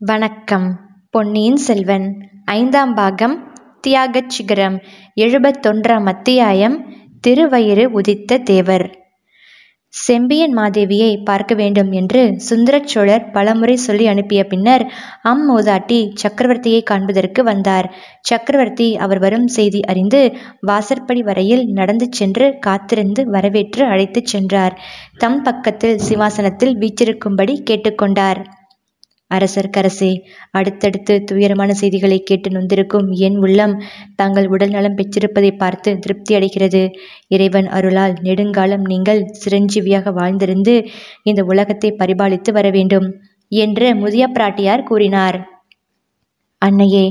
வணக்கம். பொன்னியின் செல்வன் ஐந்தாம் பாகம் தியாகச் சிகரம் எழுபத்தொன்றாம் அத்தியாயம் திருவயிறு உதித்த தேவர். செம்பியன் மாதேவியை பார்க்க வேண்டும் என்று சுந்தரச்சோழர் பலமுறை சொல்லி அனுப்பிய பின்னர் அம்மூதாட்டி சக்கரவர்த்தியை காண்பதற்கு வந்தார். சக்கரவர்த்தி அவர் வரும் செய்தி அறிந்து வாசற்படி வரையில் நடந்து சென்று காத்திருந்து வரவேற்று அழைத்துச் சென்றார். தம் பக்கத்தில் சிம்மாசனத்தில் வீச்சிருக்கும்படி கேட்டுக்கொண்டார் அரசர்க்கரசே அடுத்தடுத்து துயரமான செய்திகளை கேட்டு நொந்திருக்கும் என் உள்ளம் தாங்கள் உடல் நலம் பெற்றிருப்பதை பார்த்து திருப்தி அடைகிறது. இறைவன் அருளால் நெடுங்காலம் நீங்கள் சிரஞ்சீவியாக வாழ்ந்திருந்து இந்த உலகத்தை பரிபாலித்து வர வேண்டும் என்று முதிய பிராட்டியார் கூறினார். அன்னையே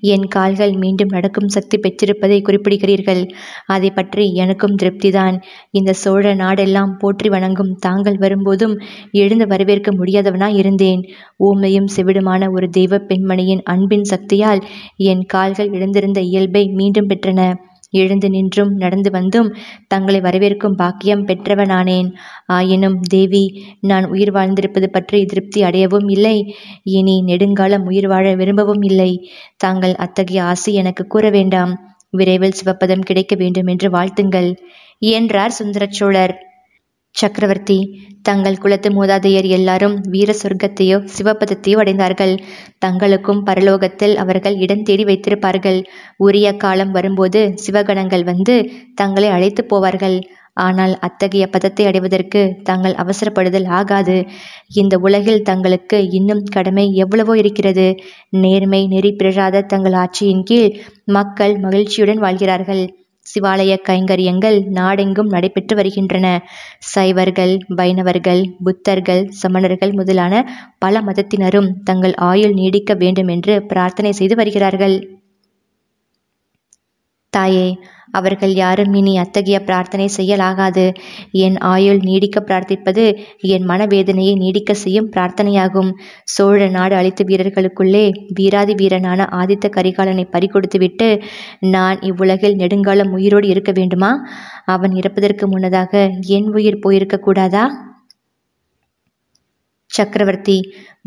என் கால்கள் மீண்டும் நடக்கும் சக்தி பெற்றிருப்பதை குறிப்பிடுகிறீர்கள். அதை பற்றி எனக்கும் திருப்திதான். இந்த சோழ நாடெல்லாம் போற்றி வணங்கும் தாங்கள் வரும்போதும் எழுந்து வரவேற்க முடியாதவனாய் இருந்தேன் ஊமையும் செவிடுமான ஒரு தெய்வ பெண்மணியின் அன்பின் சக்தியால் என் கால்கள் எழுந்திருந்த இயல்பை மீண்டும் பெற்றன. எழுந்து நின்றும் நடந்து வந்தும் தங்களை வரவேற்கும் பாக்கியம் பெற்றவனானேன். ஆயினும் தேவி நான் உயிர் வாழ்ந்திருப்பது பற்றி திருப்தி அடையவும் இல்லை. இனி நெடுங்காலம் உயிர் வாழ விரும்பவும் இல்லை. தாங்கள் அத்தகைய ஆசை எனக்கு கூற வேண்டாம். விரைவில் சிவப்பதம் கிடைக்க வேண்டும் என்று வாழ்த்துங்கள். என்றார் சுந்தரச்சோழர். சக்கரவர்த்தி தங்கள் குலத்து மூதாதையர் எல்லாரும் வீர சொர்க்கத்தையோ சிவபதத்தையோ அடைந்தார்கள். தங்களுக்கும் பரலோகத்தில் அவர்கள் இடம் தேடி வைத்திருப்பார்கள். உரிய காலம் வரும்போது சிவகணங்கள் வந்து தங்களை அழைத்து போவார்கள். ஆனால் அத்தகைய பதத்தை அடைவதற்கு தாங்கள் அவசரப்படுதல் ஆகாது. இந்த உலகில் தங்களுக்கு இன்னும் கடமை எவ்வளவோ இருக்கிறது. நேர்மை நெறி பிறழாத தங்கள் ஆட்சியின் கீழ் மக்கள் மகிழ்ச்சியுடன் வாழ்கிறார்கள். சிவாலய கைங்கரியங்கள் நாடெங்கும் நடைபெற்று வருகின்றன. சைவர்கள் வைணவர்கள் புத்தர்கள் சமணர்கள் முதலான பல மதத்தினரும் தங்கள் ஆயுள் நீடிக்க வேண்டும் என்று பிரார்த்தனை செய்து வருகிறார்கள். தாயே அவர்கள் யாரும் இனி அத்தகைய பிரார்த்தனை செய்யலாகாது. என் ஆயுள் நீடிக்க பிரார்த்திப்பது என் மனவேதனையை நீடிக்க செய்யும் பிரார்த்தனையாகும். சோழ நாடு அழித்த வீரர்களுக்குள்ளே வீராதி வீரனான ஆதித்த கரிகாலனை பறிகொடுத்துவிட்டு நான் இவ்வுலகில் நெடுங்காலம் உயிரோடு இருக்க வேண்டுமா? அவன் இறப்பதற்கு முன்னதாக என் உயிர் போயிருக்க கூடாதா? சக்கரவர்த்தி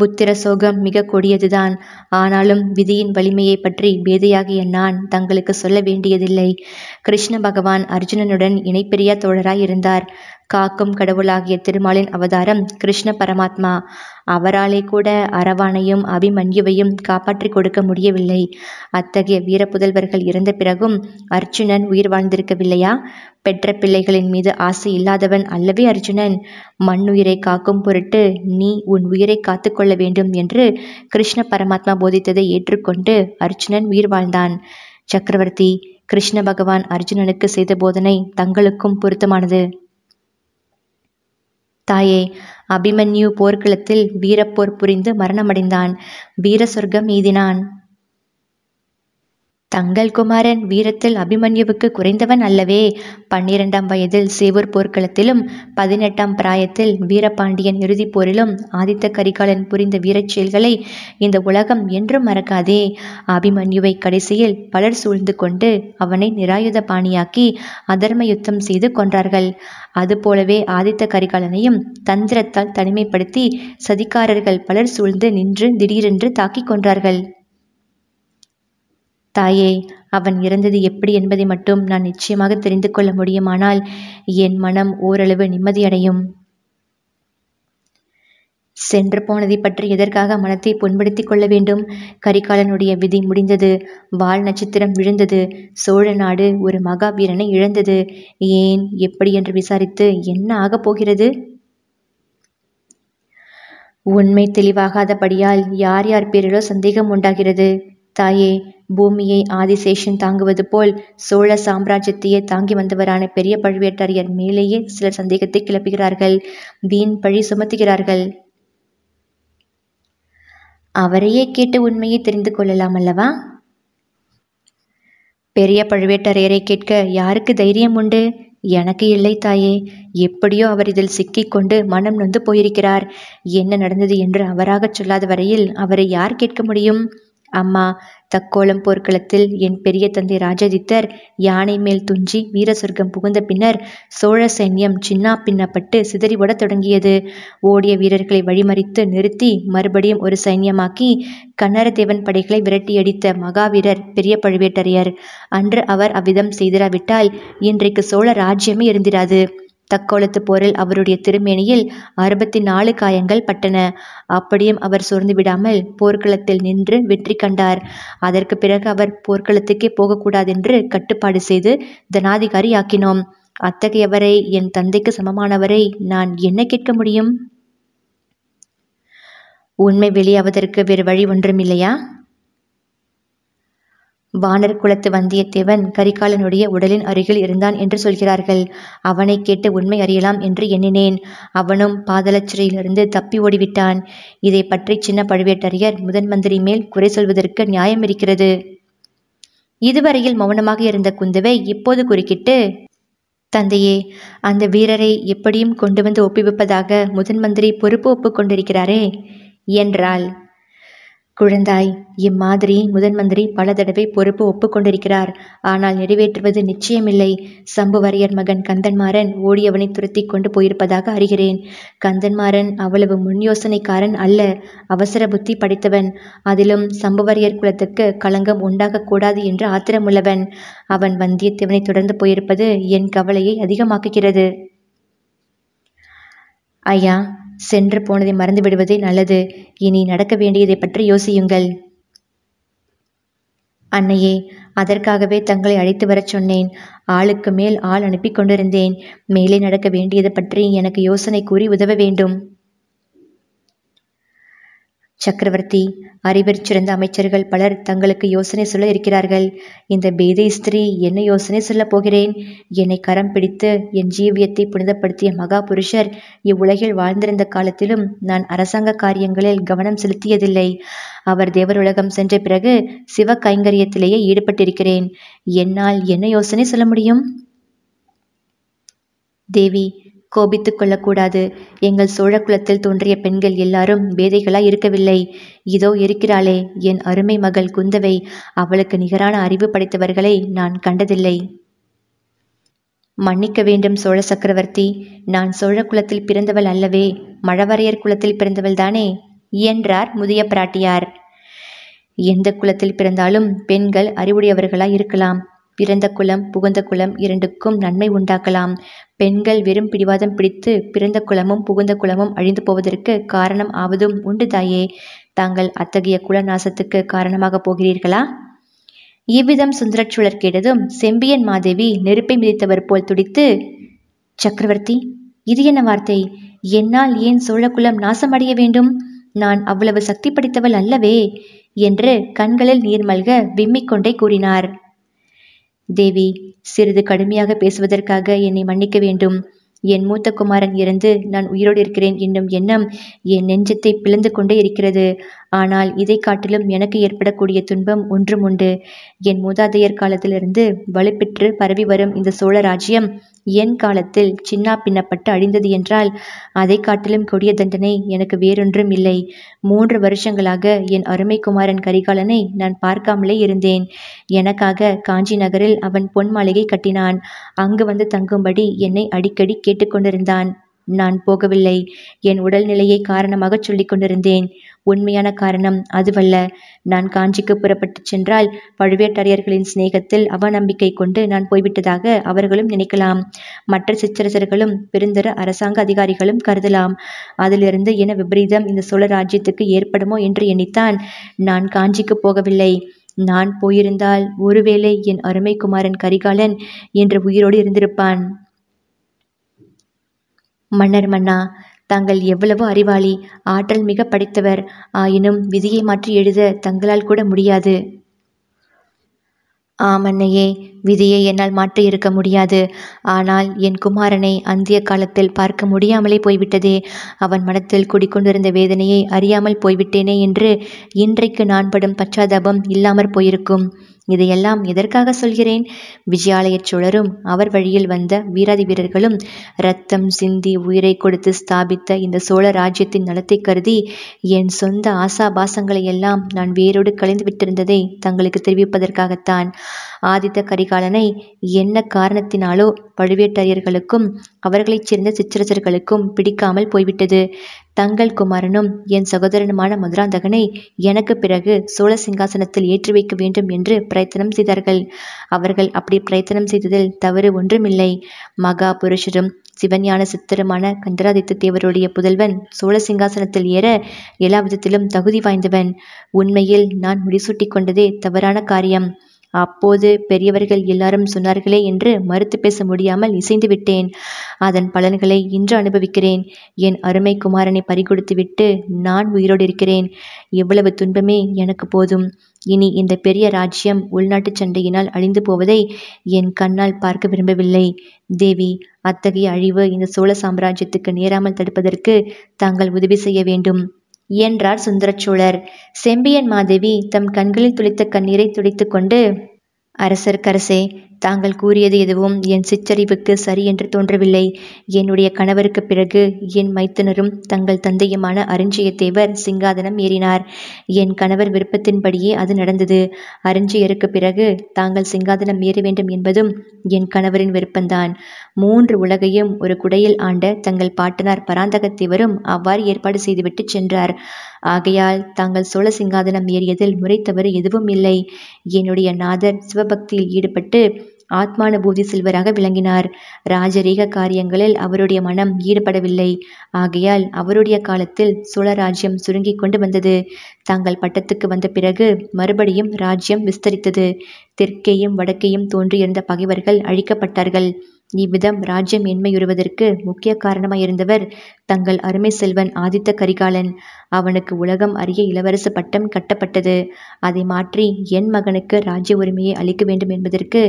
புத்திர சோகம் மிக கொடியதுதான். ஆனாலும் விதியின் வலிமையை பற்றி பேதையாகிய நான் தங்களுக்கு சொல்ல வேண்டியதில்லை. கிருஷ்ண பகவான் அர்ஜுனனுடன் இணைப்பிரியா தோழராய் இருந்தார் காக்கும் கடவுளாகிய திருமாலின் அவதாரம் கிருஷ்ண பரமாத்மா. அவராலே கூட அரவானையும் அபிமன்யுவையும் காப்பாற்றி கொடுக்க முடியவில்லை. அத்தகைய வீரப்புதல்வர்கள் இறந்த பிறகும் அர்ஜுனன் உயிர் வாழ்ந்திருக்கவில்லையா? பெற்ற பிள்ளைகளின் மீது ஆசை இல்லாதவன் அல்லவே அர்ஜுனன். மண்ணுயிரை காக்கும் பொருட்டு நீ உன் உயிரை காத்துக்கொள்ள வேண்டும் என்று கிருஷ்ண பரமாத்மா போதித்ததை ஏற்றுக்கொண்டு அர்ஜுனன் உயிர் வாழ்ந்தான். சக்கரவர்த்தி கிருஷ்ண பகவான் அர்ஜுனனுக்கு செய்த போதனை தங்களுக்கும் பொருத்தமானது. தாயே அபிமன்யு போர்க்களத்தில் வீரப்போர் புரிந்து மரணமடைந்தான். வீர சொர்க்கம் எய்தினான். தங்கள் குமாரன் வீரத்தில் அபிமன்யுவுக்கு குறைந்தவன் அல்லவே. பன்னிரண்டாம் வயதில் சேவூர் போர்க்களத்திலும் பதினெட்டாம் பிராயத்தில் வீரபாண்டியன் இறுதிப் போரிலும் ஆதித்த கரிகாலன் புரிந்த வீரச் செயல்களை இந்த உலகம் என்றும் மறக்காதே. அபிமன்யுவை கடைசியில் பலர் சூழ்ந்து கொண்டு அவனை நிராயுத பாணியாக்கி அதர்ம யுத்தம் செய்து கொன்றார்கள். அதுபோலவே ஆதித்த கரிகாலனையும் தந்திரத்தால் தனிமைப்படுத்தி சதிகாரர்கள் பலர் சூழ்ந்து நின்று திடீரென்று தாக்கிக் கொன்றார்கள். தாயே அவன் இறந்தது எப்படி என்பதை மட்டும் நான் நிச்சயமாக தெரிந்து கொள்ள முடியுமானால் என் மனம் ஓரளவு நிம்மதியடையும். சென்று போனதை பற்றி எதற்காக மனத்தை புண்படுத்திக் கொள்ள வேண்டும்? கரிகாலனுடைய விதி முடிந்தது. வால் நட்சத்திரம் விழுந்தது. சோழ நாடு ஒரு மகாவீரனை இழந்தது. ஏன்? எப்படி என்று விசாரித்து என்ன ஆகப் போகிறது? உண்மை தெளிவாகாதபடியால் யார் யார் பேரிலோ சந்தேகம் உண்டாகிறது. தாயே பூமியை ஆதிசேஷன் தாங்குவது போல் சோழ சாம்ராஜ்யத்தையே தாங்கி வந்தவரான பெரிய பழுவேட்டரையர் மேலேயே சிலர் சந்தேகத்தை கிளப்புகிறார்கள். வீண் பழி சுமத்துகிறார்கள். அவரையே கேட்டு உண்மையை தெரிந்து கொள்ளலாம் அல்லவா? பெரிய பழுவேட்டரையரை கேட்க யாருக்கு தைரியம் உண்டு? எனக்கு இல்லை தாயே. எப்படியோ அவர் இதில் சிக்கிக்கொண்டு மனம் நொந்து போயிருக்கிறார். என்ன நடந்தது என்று அவராகச் சொல்லாத வரையில் அவரை யார் கேட்க முடியும்? அம்மா தக்கோலம் போர்க்களத்தில் என் பெரிய தந்தை ராஜாதித்தர் யானை மேல் துஞ்சி வீர சொர்க்கம் புகுந்த பின்னர் சோழ சைன்யம் சின்னா பின்னப்பட்டு சிதறிவிடத் தொடங்கியது. ஓடிய வீரர்களை வழிமறித்து நிறுத்தி மறுபடியும் ஒரு சைன்யமாக்கி கன்னரதேவன் படைகளை விரட்டியடித்த மகாவீரர் பெரிய பழுவேட்டரையர். அன்று அவர் அவ்விதம் செய்திராவிட்டால் இன்றைக்கு சோழ ராஜ்யமே இருந்திராது. தக்கோலத்து போரில் அவருடைய திருமேனியில் அறுபத்தி நாலு காயங்கள் பட்டன. அப்படியும் அவர் சோர்ந்து விடாமல் போர்க்களத்தில் நின்று வெற்றி கண்டார். அதற்கு பிறகு அவர் போர்க்களத்துக்கே போகக்கூடாதென்று கட்டுப்பாடு செய்து தனாதிகாரி ஆக்கினோம். அத்தகையவரை என் தந்தைக்கு சமமானவரை நான் என்ன கேட்க முடியும்? உண்மை வெளியாவதற்கு வேறு வழி ஒன்றும் இல்லையா வானர் குலத்து வந்தியத்தேவன் கரிகாலனுடைய உடலின் அருகில் இருந்தான் என்று சொல்கிறார்கள். அவனை கேட்டு உண்மை அறியலாம் என்று எண்ணினேன். அவனும் பாதலச்சிறையிலிருந்து தப்பி ஓடிவிட்டான். இதை பற்றி சின்ன பழுவேட்டரையர் முதன் மந்திரி மேல் குறை சொல்வதற்கு நியாயம் இருக்கிறது. இதுவரையில் மௌனமாக இருந்த குந்தவை இப்போது குறுக்கிட்டு தந்தையே அந்த வீரரை எப்படியும் கொண்டு வந்து ஒப்புவிப்பதாக முதன் மந்திரி பொறுப்பு ஒப்புக்கொண்டிருக்கிறாரே என்றாள். குழந்தாய் இம்மாதிரி முதன் மந்திரி பல தடவை பொறுப்பு ஒப்புக்கொண்டிருக்கிறார். ஆனால் நிறைவேற்றுவது நிச்சயமில்லை. சம்புவரையர் மகன் கந்தன்மாறன் ஓடியவனை துரத்தி கொண்டு போயிருப்பதாக அறிகிறேன். கந்தன்மாறன் அவ்வளவு முன் யோசனைக்காரன் அல்ல. அவசர புத்தி படைத்தவன். அதிலும் சம்புவரையர் குலத்துக்கு களங்கம் உண்டாகக்கூடாது என்று ஆத்திரமுள்ளவன். அவன் வந்தியத்தேவனை தொடர்ந்து போயிருப்பது என் கவலையை அதிகமாக்குகிறது. ஐயா சென்று போனதை மறந்து விடுவதே நல்லது. இனி நடக்க வேண்டியதை பற்றி யோசியுங்கள். அன்னையே அதற்காகவே தங்களை அழைத்து வரச் சொன்னேன். ஆளுக்கு மேல் ஆள் அனுப்பி கொண்டிருந்தேன். மேலே நடக்க வேண்டியது பற்றி எனக்கு யோசனை கூறி உதவ வேண்டும். சக்கரவர்த்தி அறிவர் சிறந்த அமைச்சர்கள் பலர் தங்களுக்கு யோசனை சொல்ல இருக்கிறார்கள். இந்த பேதை ஸ்திரீ என்ன யோசனை சொல்லப் போகிறேன்? என்னை கரம் பிடித்து என் ஜீவியத்தை புனிதப்படுத்திய மகா புருஷர் இவ்வுலகில் வாழ்ந்திருந்த காலத்திலும் நான் அரசாங்க காரியங்களில் கவனம் செலுத்தியதில்லை. அவர் தேவருலகம் சென்ற பிறகு சிவ கைங்கரியத்திலேயே ஈடுபட்டிருக்கிறேன். என்னால் என்ன யோசனை சொல்ல முடியும்? தேவி கோபித்துக் கொள்ளக்கூடாது. எங்கள் சோழ குலத்தில் தோன்றிய பெண்கள் எல்லாரும் பேதைகளாய் இருக்கவில்லை. இதோ இருக்கிறாளே என் அருமை மகள் குந்தவை. அவளுக்கு நிகரான அறிவு படைத்தவர்களை நான் கண்டதில்லை. மன்னிக்க வேண்டும் சோழ சக்கரவர்த்தி. நான் சோழ குலத்தில் பிறந்தவள் அல்லவே மழவரையர் குலத்தில் பிறந்தவள் தானே என்றார் முதிய பிராட்டியார். எந்த குலத்தில் பிறந்தாலும் பெண்கள் அறிவுடையவர்களாய் இருக்கலாம். பிறந்த குலம் புகுந்த குலம் இரண்டுக்கும் நன்மை உண்டாக்கலாம். பெண்கள் வெறும் பிடிவாதம் பிடித்து பிறந்த குலமும் புகுந்த குலமும் அழிந்து போவதற்கு காரணம் ஆவதும் உண்டு தாயே. தாங்கள் அத்தகைய குல நாசத்துக்கு காரணமாக போகிறீர்களா? இவ்விதம் சுந்தரச்சூழர் கேட்டதும் செம்பியன் மாதேவி நெருப்பை மிதித்தவர் போல் துடித்து சக்கரவர்த்தி இது என்ன வார்த்தை? என்னால் ஏன் சோழகுலம் நாசமடைய வேண்டும்? நான் அவ்வளவு சக்தி படைத்தவள் அல்லவே என்று கண்களில் நீர் மல்க விம்மிக் கொண்டே கூறினார். தேவி சிறிது கடுமையாக பேசுவதற்காக என்னை மன்னிக்க வேண்டும். என் மூத்த குமாரன் இறந்து நான் உயிரோடு இருக்கிறேன் என்னும் எண்ணம் என் நெஞ்சத்தை பிளந்து கொண்டே இருக்கிறது. ஆனால் இதை காட்டிலும் எனக்கு ஏற்படக்கூடிய துன்பம் ஒன்றும் உண்டு. என் மூதாதையர் காலத்திலிருந்து வலுப்பெற்று பரவி வரும் இந்த சோழ ராஜ்யம் என் காலத்தில் சின்னா பின்னப்பட்டு அழிந்தது என்றால் அதை காட்டிலும் கொடிய தண்டனை எனக்கு வேறொன்றும் இல்லை. மூன்று வருஷங்களாக என் அருமை குமாரன் கரிகாலனை நான் பார்க்காமலே இருந்தேன். எனக்காக காஞ்சி நகரில் அவன் பொன் மாளிகை கட்டினான். அங்கு வந்து தங்கும்படி என்னை அடிக்கடி கேட்டுக்கொண்டிருந்தான். நான் போகவில்லை. என் உடல்நிலையை காரணமாக சொல்லிக் கொண்டிருந்தேன். உண்மையான காரணம் அதுவல்ல. நான் காஞ்சிக்கு புறப்பட்டுச் சென்றால் பழுவேட்டரையர்களின் சிநேகத்தில் அவநம்பிக்கை கொண்டு நான் போய்விட்டதாக அவர்களும் நினைக்கலாம். மற்ற சிற்றரசர்களும் பெருந்தர அரசாங்க அதிகாரிகளும் கருதலாம். அதிலிருந்து என விபரீதம் இந்த சோழ ராஜ்யத்துக்கு ஏற்படுமோ என்று எண்ணித்தான் நான் காஞ்சிக்கு போகவில்லை. நான் போயிருந்தால் ஒருவேளை என் அருமை குமாரன் கரிகாலன் என்று உயிரோடு இருந்திருப்பான். மன்னர் மன்னா தாங்கள் எவ்வளவு அறிவாளி ஆற்றல் மிக படைத்தவர் ஆயினும் விதியை மாற்றி எழுத தங்களால் கூட முடியாது. ஆமன்னையே விதியை என்னால் மாற்றி இருக்க முடியாது. ஆனால் என் குமாரனை அந்திய காலத்தில் பார்க்க முடியாமலே போய்விட்டதே. அவன் மனத்தில் குடிக்கொண்டிருந்த வேதனையை அறியாமல் போய்விட்டேனே என்று இன்றைக்கு நான் படும் பச்சாதாபம் இல்லாமற் போயிருக்கும். இதையெல்லாம் எதற்காக சொல்கிறேன்? விஜயாலயச் சோழரும் அவர் வழியில் வந்த வீராதி வீரர்களும் ரத்தம் சிந்தி உயிரை கொடுத்து ஸ்தாபித்த இந்த சோழ ராஜ்யத்தின் நலத்தை கருதி என் சொந்த ஆசாபாசங்களை எல்லாம் நான் வேரோடு கலைந்து விட்டிருந்ததை தங்களுக்கு தெரிவிப்பதற்காகத்தான். ஆதித்த கரிகாலனை என்ன காரணத்தினாலோ பழுவேட்டரையர்களுக்கும் அவர்களைச் சேர்ந்த சிற்றரசர்களுக்கும் பிடிக்காமல் போய்விட்டது. தங்கள் குமாரனும் என் சகோதரனுமான மதுராந்தகனை எனக்கு பிறகு சோழ சிங்காசனத்தில் ஏற்றி வைக்க வேண்டும் என்று பிரயத்தனம் செய்தார்கள். அவர்கள் அப்படி பிரயத்தனம் செய்ததில் தவறு ஒன்றுமில்லை. மகா புருஷரும் சிவஞான சித்தருமான கண்டராதித்த தேவருடைய புதல்வன் சோழ சிங்காசனத்தில் ஏற எல்லா விதத்திலும் தகுதி வாய்ந்தவன். உண்மையில் நான் முடிசூட்டி கொண்டதே தவறான காரியம். அப்போது பெரியவர்கள் எல்லாரும் சொன்னார்களே என்று மறுத்து பேச முடியாமல் இசைந்து விட்டேன். அதன் பலன்களை இன்று அனுபவிக்கிறேன். என் அருமை குமாரனை பறிகொடுத்துவிட்டு நான் உயிரோடு இருக்கிறேன். எவ்வளவு துன்பமே எனக்கு போதும். இனி இந்த பெரிய ராஜ்யம் உள்நாட்டு சண்டையினால் அழிந்து போவதை என் கண்ணால் பார்க்க விரும்பவில்லை. தேவி அத்தகைய அழிவு இந்த சோழ சாம்ராஜ்யத்துக்கு நேராமல் தடுப்பதற்கு தாங்கள் உதவி செய்ய வேண்டும். என்றார் சுந்தரச்சோழர். செம்பியன் மாதேவி தம் கண்களில் துளித்த கண்ணீரை துடைத்துக்கொண்டு அரசர்க்கரசே தாங்கள் கூறியது எதுவும் என் சிற்றறிவுக்கு சரி என்று தோன்றவில்லை. என்னுடைய கணவருக்கு பிறகு என் மைத்தனரும் தங்கள் தந்தையுமான அருஞ்சியத்தேவர் சிங்காதனம் ஏறினார். என் கணவர் விருப்பத்தின்படியே அது நடந்தது. அருஞ்சியருக்கு பிறகு தாங்கள் சிங்காதனம் ஏற வேண்டும் என்பதும் என் கணவரின் விருப்பம்தான். மூன்று உலகையும் ஒரு குடையில் ஆண்ட தங்கள் பாட்டனார் பராந்தகத்தேவரும் அவ்வாறு ஏற்பாடு செய்துவிட்டு சென்றார். ஆகையால் தாங்கள் சோழ சிங்காதனம் ஏறியதில் முறைத்தவறு எதுவும் இல்லை. என்னுடைய நாதர் சிவபக்தியில் ஈடுபட்டு ஆத்மானுபூதி செல்வராக விளங்கினார். ராஜரீக காரியங்களில் அவருடைய மனம் ஈடுபடவில்லை. ஆகையால் அவருடைய காலத்தில் சோழ ராஜ்யம் சுருங்கி கொண்டு வந்தது. தாங்கள் பட்டத்துக்கு வந்த பிறகு மறுபடியும் ராஜ்யம் விஸ்தரித்தது. தெற்கேயும் வடக்கேயும் தோன்றியிருந்த பகைவர்கள் அழிக்கப்பட்டார்கள். இவ்விதம் ராஜ்யம் மேன்மையுறுவதற்கு முக்கிய காரணமாயிருந்தவர் தங்கள் அருமை செல்வன் ஆதித்த கரிகாலன். அவனுக்கு உலகம் அறிய இளவரசு பட்டம் கட்டப்பட்டது. அதை மாற்றி என் மகனுக்கு ராஜ்ய உரிமையை அளிக்க வேண்டும் என்பதற்கு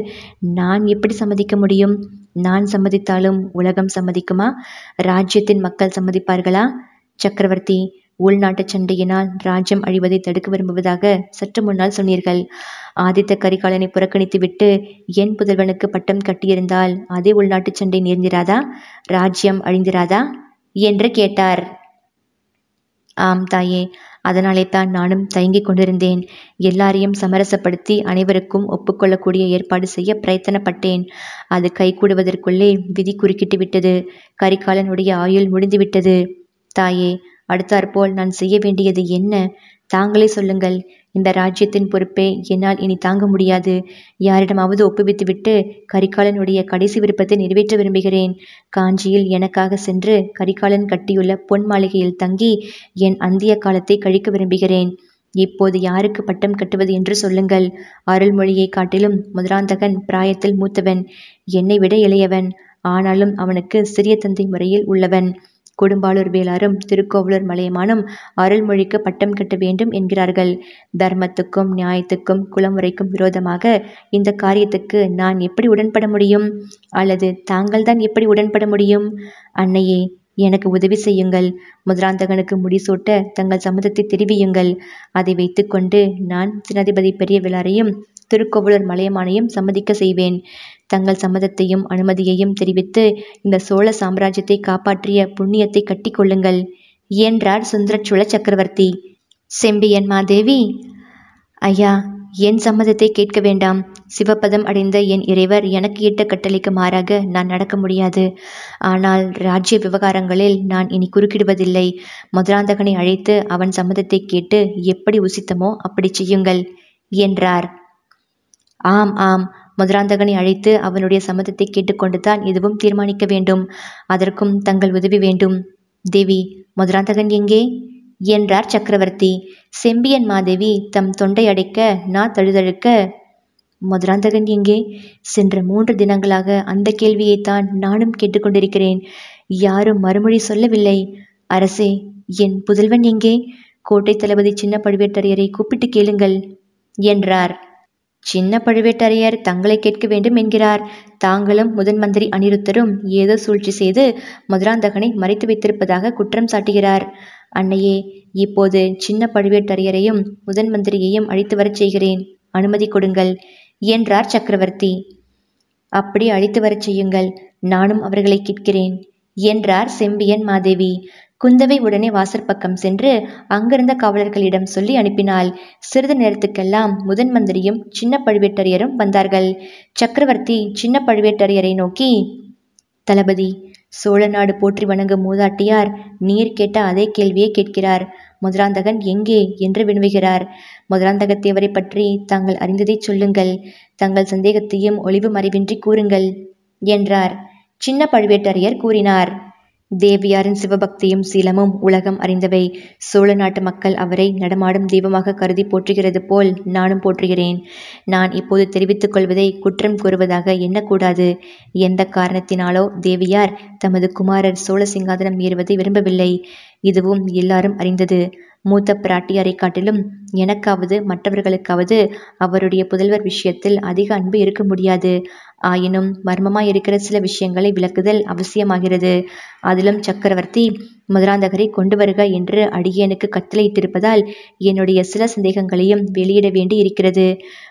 நான் எப்படி சம்மதிக்க முடியும்? நான் சம்மதித்தாலும் உலகம் சம்மதிக்குமா? ராஜ்யத்தின் மக்கள் சம்மதிப்பார்களா? சக்கரவர்த்தி உள்நாட்டு சண்டையினால் ராஜ்யம் அழிவதை தடுக்க விரும்புவதாக சற்று முன்னால் சொன்னீர்கள். ஆதித்த கரிகாலனை புறக்கணித்துவிட்டு என் புதல்வனுக்கு பட்டம் கட்டியிருந்தால் அதே உள்நாட்டு சண்டை நேர்ந்திராதா? ராஜ்யம் அழிந்திராதா? என்று கேட்டார். ஆம் தாயே அதனாலே தான் நானும் தயங்கிக் கொண்டிருந்தேன். எல்லாரையும் சமரசப்படுத்தி அனைவருக்கும் ஒப்புக்கொள்ளக்கூடிய ஏற்பாடு செய்ய பிரயத்தனப்பட்டேன். அது கைகூடுவதற்குள்ளே விதி குறுக்கிட்டு விட்டது. கரிகாலனுடைய ஆயுள் முடிந்துவிட்டது. தாயே அடுத்தாற்போல் நான் செய்ய வேண்டியது என்ன? தாங்களே சொல்லுங்கள். இந்த ராஜ்யத்தின் பொறுப்பை என்னால் இனி தாங்க முடியாது. யாரிடமாவது ஒப்புவித்துவிட்டு கரிகாலனுடைய கடைசி விருப்பத்தை நிறைவேற்ற விரும்புகிறேன். காஞ்சியில் எனக்காக சென்று கரிகாலன் கட்டியுள்ள பொன் மாளிகையில் தங்கி என் அந்திய காலத்தை கழிக்க விரும்புகிறேன். இப்போது யாருக்கு பட்டம் கட்டுவது என்று சொல்லுங்கள். அருள்மொழியை காட்டிலும் முதலாந்தகன் பிராயத்தில் மூத்தவன். என்னை விட இளையவன். ஆனாலும் அவனுக்கு சிறிய தந்தை முறையில் உள்ளவன். கொடும்பாளூர் வேளாரும் திருக்கோவலூர் மலையமானும் அருள்மொழிக்கு பட்டம் கட்ட வேண்டும் என்கிறார்கள். தர்மத்துக்கும் நியாயத்துக்கும் குலமுறைக்கும் விரோதமாக இந்த காரியத்துக்கு நான் எப்படி உடன்பட முடியும்? அல்லது தாங்கள்தான் எப்படி உடன்பட முடியும்? அன்னையே எனக்கு உதவி செய்யுங்கள். முதலாந்தகனுக்கு முடிசூட்ட தங்கள் சம்மதத்தை தெரிவியுங்கள். அதை வைத்துக்கொண்டு நான் சேனாதிபதி பெரிய விழாரையும் திருக்கோவலூர் மலையமானையும் சம்மதிக்க செய்வேன். தங்கள் சம்மதத்தையும் அனுமதியையும் தெரிவித்து இந்த சோழ சாம்ராஜ்யத்தை காப்பாற்றிய புண்ணியத்தை கட்டிக்கொள்ளுங்கள் என்றார் சுந்தரச்சோழ சக்கரவர்த்தி. செம்பியன் மாதேவி ஐயா என் சம்மதத்தை கேட்க வேண்டாம். சிவபதம் அடைந்த என் இறைவர் எனக்கு இட்ட கட்டளைக்கு மாறாக நான் நடக்க முடியாது. ஆனால் ராஜ்ய விவகாரங்களில் நான் இனி குறுக்கிடுவதில்லை. மதுராந்தகனை அழைத்து அவன் சம்மதத்தை கேட்டு எப்படி உசித்தமோ அப்படி செய்யுங்கள் என்றார். ஆம் ஆம் மதுராந்தகனை அழைத்து அவனுடைய சம்மதத்தை கேட்டுக்கொண்டுதான் எதுவும் தீர்மானிக்க வேண்டும். அதற்கும் தங்கள் உதவி வேண்டும். தேவி மதுராந்தகன் எங்கே என்றார் சக்கரவர்த்தி. செம்பியன் மாதேவி தம் தொண்டை அடைக்க நான் தழுதழுக்க மதுராந்தகன் எங்கே சென்ற மூன்று தினங்களாக அந்த கேள்வியைத்தான் நானும் கேட்டுக்கொண்டிருக்கிறேன். யாரும் மறுமொழி சொல்லவில்லை. அரசே என் புதல்வன் எங்கே? கோட்டை தளபதி சின்ன பழுவேட்டரையரை கூப்பிட்டு கேளுங்கள் என்றார். சின்ன பழுவேட்டரையர் தங்களை கேட்க வேண்டும் என்கிறார். தாங்களும் முதன் மந்திரி அனிருத்தரும் ஏதோ சூழ்ச்சி செய்து மதுராந்தகனை மறைத்து வைத்திருப்பதாக குற்றம் சாட்டுகிறார். அன்னையே இப்போது சின்ன பழுவேட்டரையரையும் முதன் மந்திரியையும் அழைத்து வரச் செய்கிறேன். அனுமதி கொடுங்கள் என்றார் சக்கரவர்த்தி. அப்படி அழைத்து வரச் செய்யுங்கள் நானும் அவர்களை கேட்கிறேன் என்றார் செம்பியன் மாதேவி. குந்தவை உடனே வாசற்பக்கம் சென்று அங்கிருந்த காவலர்களிடம் சொல்லி அனுப்பினாள். சிறிது நேரத்துக்கெல்லாம் முதன் மந்திரியும் சின்ன பழுவேட்டரையரும் வந்தார்கள். சக்கரவர்த்தி சின்ன பழுவேட்டரையரை நோக்கி தளபதி சோழ நாடு போற்றி வணங்கும் மூதாட்டியார் நீர் கேட்ட அதே கேள்வியை கேட்கிறார். மதுராந்தகன் எங்கே என்று வினவுகிறார். மதுராந்தகத்தேவரை பற்றி தாங்கள் அறிந்ததை சொல்லுங்கள். தங்கள் சந்தேகத்தையும் ஒளிவு மறைவின்றி கூறுங்கள் என்றார். சின்ன பழுவேட்டரையர் கூறினார். தேவியாரின் சிவபக்தியும் சீலமும் உலகம் அறிந்தவை. சோழ நாட்டு மக்கள் அவரை நடமாடும் தெய்வமாக கருதி போற்றுகிறது போல் நானும் போற்றுகிறேன். நான் இப்போது தெரிவித்துக் கொள்வதை குற்றம் கூறுவதாக எண்ணக்கூடாது. எந்த காரணத்தினாலோ தேவியார் தமது குமாரர் சோழ சிங்காதனம் ஏறுவதை விரும்பவில்லை. இதுவும் எல்லாரும் அறிந்தது. மூத்த பிராட்டியாரை காட்டிலும் எனக்காவது மற்றவர்களுக்காவது அவருடைய புதல்வர் விஷயத்தில் அதிக அன்பு இருக்க முடியாது. ஆயினும் மர்மமாய் இருக்கிற சில விஷயங்களை விளக்குதல் அவசியமாகிறது. அதிலும் சக்கரவர்த்தி மதுராந்தகரை கொண்டு வருக என்று அடியேனுக்கு கட்டளையிட்டிருப்பதால் என்னுடைய சில சந்தேகங்களையும் வெளியிட வேண்டி இருக்கிறது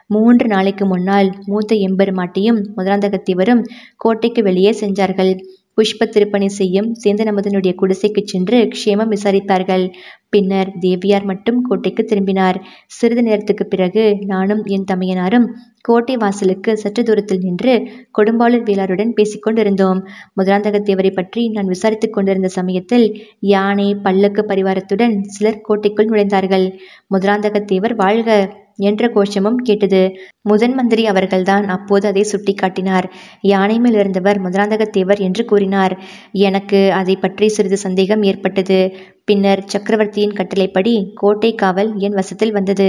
மூன்று நாளைக்கு முன்னால் மூத்த எம்பெருமாட்டியும் மதுராந்தகத்தேவரும் கோட்டைக்கு வெளியே சென்றார்கள். புஷ்ப திருப்பணி செய்யும் சேந்தனமுதனுடைய குடிசைக்கு சென்று க்ஷேமம் விசாரித்தார்கள். பின்னர் தேவியார் மட்டும் கோட்டைக்கு திரும்பினார். சிறிது நேரத்துக்கு பிறகு நானும் என் தமையனாரும் கோட்டை வாசலுக்கு சற்று தூரத்தில் நின்று கொடும்பாளூர் வேளாருடன் பேசிக்கொண்டிருந்தோம் முதலாந்தகத்தேவரை பற்றி நான் விசாரித்துக் கொண்டிருந்த சமயத்தில் யானை பல்லக்கு பரிவாரத்துடன் சிலர் கோட்டைக்குள் நுழைந்தார்கள். முதலாந்தகத்தேவர் வாழ்க! என்ற கோஷமும் கேட்டது. முதன் மந்திரி அவர்கள்தான் அப்போது அதை சுட்டிக்காட்டினார். யானை மேல் இருந்தவர் மதுராந்தகத்தேவர் என்று கூறினார். எனக்கு அதை பற்றி சிறிது சந்தேகம் ஏற்பட்டது. பின்னர் சக்கரவர்த்தியின் கட்டளைப்படி கோட்டை காவல் என் வசத்தில் வந்தது.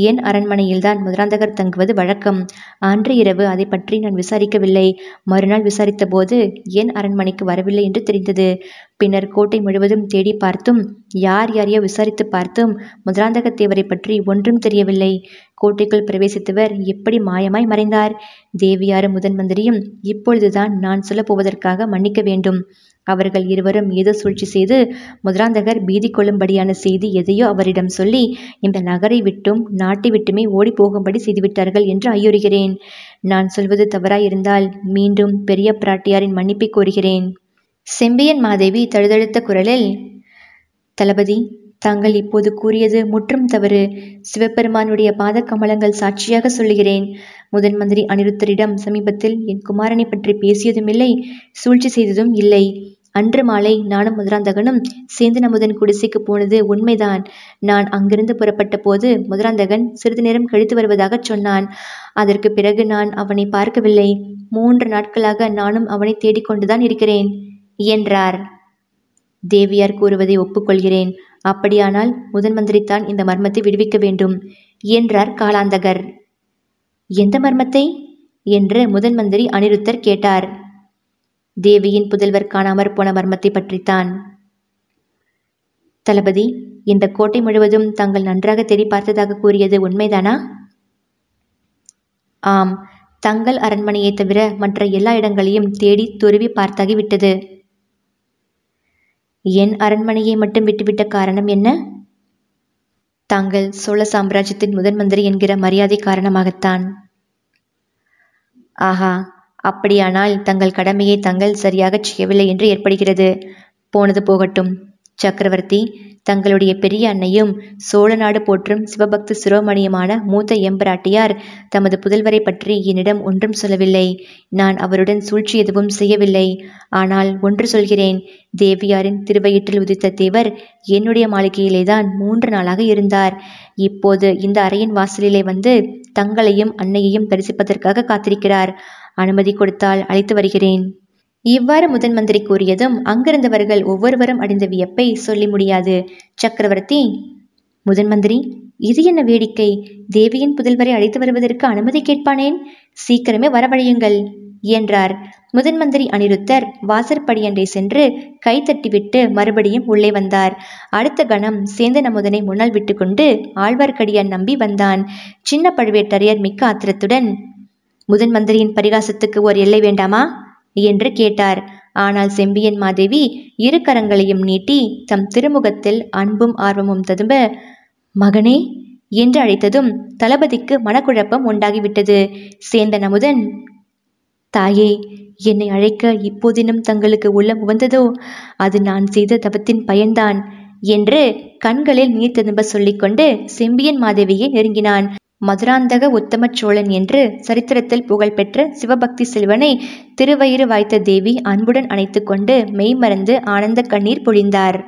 என் அரண்மனையில்தான் மதுராந்தகர் தங்குவது வழக்கம். அன்று இரவு அதை பற்றி நான் விசாரிக்கவில்லை. மறுநாள் விசாரித்த போது என் அரண்மனைக்கு வரவில்லை என்று தெரிந்தது. பின்னர் கோட்டை முழுவதும் தேடி பார்த்தும் யார் யாரையோ விசாரித்து பார்த்தும் மதுராந்தகத்தேவரை பற்றி ஒன்றும் தெரியவில்லை. கோட்டைக்குள் பிரவேசித்தவர் எப்படி மாயமாய் மறைந்தார்? தேவியாரும் முதன் மந்திரியும் இப்பொழுதுதான் நான் சொல்லப் போவதற்காக மன்னிக்க வேண்டும். அவர்கள் இருவரும் ஏதோ சூழ்ச்சி செய்து முதலாந்தகர் பீதி கொள்ளும்படியான செய்தி எதையோ அவரிடம் சொல்லி இந்த நகரை விட்டும் நாட்டை விட்டுமே ஓடி போகும்படி செய்துவிட்டார்கள் என்று ஐயுறுகிறேன். நான் சொல்வது தவறாயிருந்தால் மீண்டும் பெரிய பிராட்டியாரின் மன்னிப்பை கோருகிறேன். செம்பியன் மாதேவி தழுதழுத்த குரலில் தளபதி தாங்கள் இப்போது கூறியது முற்றும் தவறு. சிவபெருமானுடைய பாத கமலங்கள் சாட்சியாக சொல்லுகிறேன். முதன் மந்திரி அனிருத்தரிடம் சமீபத்தில் என் குமாரனை பற்றி பேசியதும் இல்லை சூழ்ச்சி செய்ததும் இல்லை. அன்று மாலை நானும் முதராந்தகனும் சேந்தனமுதன் குடிசைக்கு போனது உண்மைதான். நான் அங்கிருந்து புறப்பட்ட போது முதராந்தகன் சிறிது நேரம் கழித்து வருவதாகச் சொன்னான். அதற்கு பிறகு நான் அவனை பார்க்கவில்லை. மூன்று நாட்களாக நானும் அவனை தேடிக்கொண்டுதான் இருக்கிறேன் என்றார். தேவியார் கூறுவதை ஒப்புக்கொள்கிறேன். அப்படியானால் முதன் மந்திரித்தான் இந்த மர்மத்தை விடுவிக்க வேண்டும் என்றார் காலாந்தகர். எந்த மர்மத்தை? என்று முதன் மந்திரி அனிருத்தர் கேட்டார். தேவியின் புதல்வர் காணாமற் போன மர்மத்தை பற்றித்தான். தளபதி இந்த கோட்டை முழுவதும் தாங்கள் நன்றாக தேடி பார்த்ததாக கூறியது உண்மைதானா? ஆம் தங்கள் அரண்மனையை தவிர மற்ற எல்லா இடங்களையும் தேடி துருவி பார்த்தாகிவிட்டது. என் அரண்மனையை மட்டும் விட்டுவிட்ட காரணம் என்ன? தாங்கள் சோழ சாம்ராஜ்யத்தின் முதன் மந்திரி என்கிற மரியாதை காரணமாகத்தான். ஆஹா அப்படியானால் தங்கள் கடமையை தங்கள் சரியாகச் செய்யவில்லை என்று ஏற்படுகிறது. போனது போகட்டும். சக்கரவர்த்தி தங்களுடைய பெரிய அன்னையும் சோழ நாடு போற்றும் சிவபக்த சிரோமணியுமான மூத்த எம்பராட்டியார் தமது புதல்வரை பற்றி என்னிடம் ஒன்றும் சொல்லவில்லை. நான் அவருடன் சூழ்ச்சி எதுவும் செய்யவில்லை. ஆனால் ஒன்று சொல்கிறேன். தேவியாரின் திருவயிற்றில் உதித்த தேவர் என்னுடைய மாளிகையிலேதான் மூன்று நாளாக இருந்தார். இப்போது இந்த அறையின் வாசலிலே வந்து தங்களையும் அன்னையையும் தரிசிப்பதற்காக காத்திருக்கிறார். அனுமதி கொடுத்தால் அழைத்து வருகிறேன். இவ்வாறு முதன் மந்திரி கூறியதும் அங்கிருந்தவர்கள் ஒவ்வொருவரும் அடைந்த வியப்பை சொல்லி முடியாது. சக்கரவர்த்தி முதன் மந்திரி இது என்ன வேடிக்கை? தேவியின் புதல்வரை அழைத்து வருவதற்கு அனுமதி கேட்பானேன்? சீக்கிரமே வரவழையுங்கள் என்றார். முதன் மந்திரி அனிருத்தர் வாசற்படியண்டை சென்று கை தட்டிவிட்டு மறுபடியும் உள்ளே வந்தார். அடுத்த கணம் சேந்தன் அமுதனை முன்னால் விட்டுக்கொண்டு ஆழ்வார்க்கடியான் நம்பி வந்தான். சின்ன பழுவேட்டரையர் மிக்க ஆத்திரத்துடன் முதன் மந்திரியின் பரிகாசத்துக்கு ஓர் எல்லை வேண்டாமா? என்று கேட்டார். ஆனால் செம்பியன் மாதேவி இரு கரங்களையும் நீட்டி தம் திருமுகத்தில் அன்பும் ஆர்வமும் ததும்ப மகனே என்று அழைத்ததும் தளபதிக்கு மனக்குழப்பம் உண்டாகிவிட்டது. சேந்தன் அமுதன் தாயே என்னை அழைக்க இப்போதினும் தங்களுக்கு உள்ளம் உவந்ததோ? அது நான் செய்த தபத்தின் பயன்தான் என்று கண்களில் நீர் திரும்ப சொல்லிக்கொண்டு செம்பியன் மாதேவியை நெருங்கினான். மதுராந்தக உத்தம சோழன் என்று சரித்திரத்தில் புகழ்பெற்ற சிவபக்தி செல்வனை திருவயிறு வாய்த்த தேவி அன்புடன் அணைத்து கொண்டு மெய்மறந்து ஆனந்த கண்ணீர் பொழிந்தார்.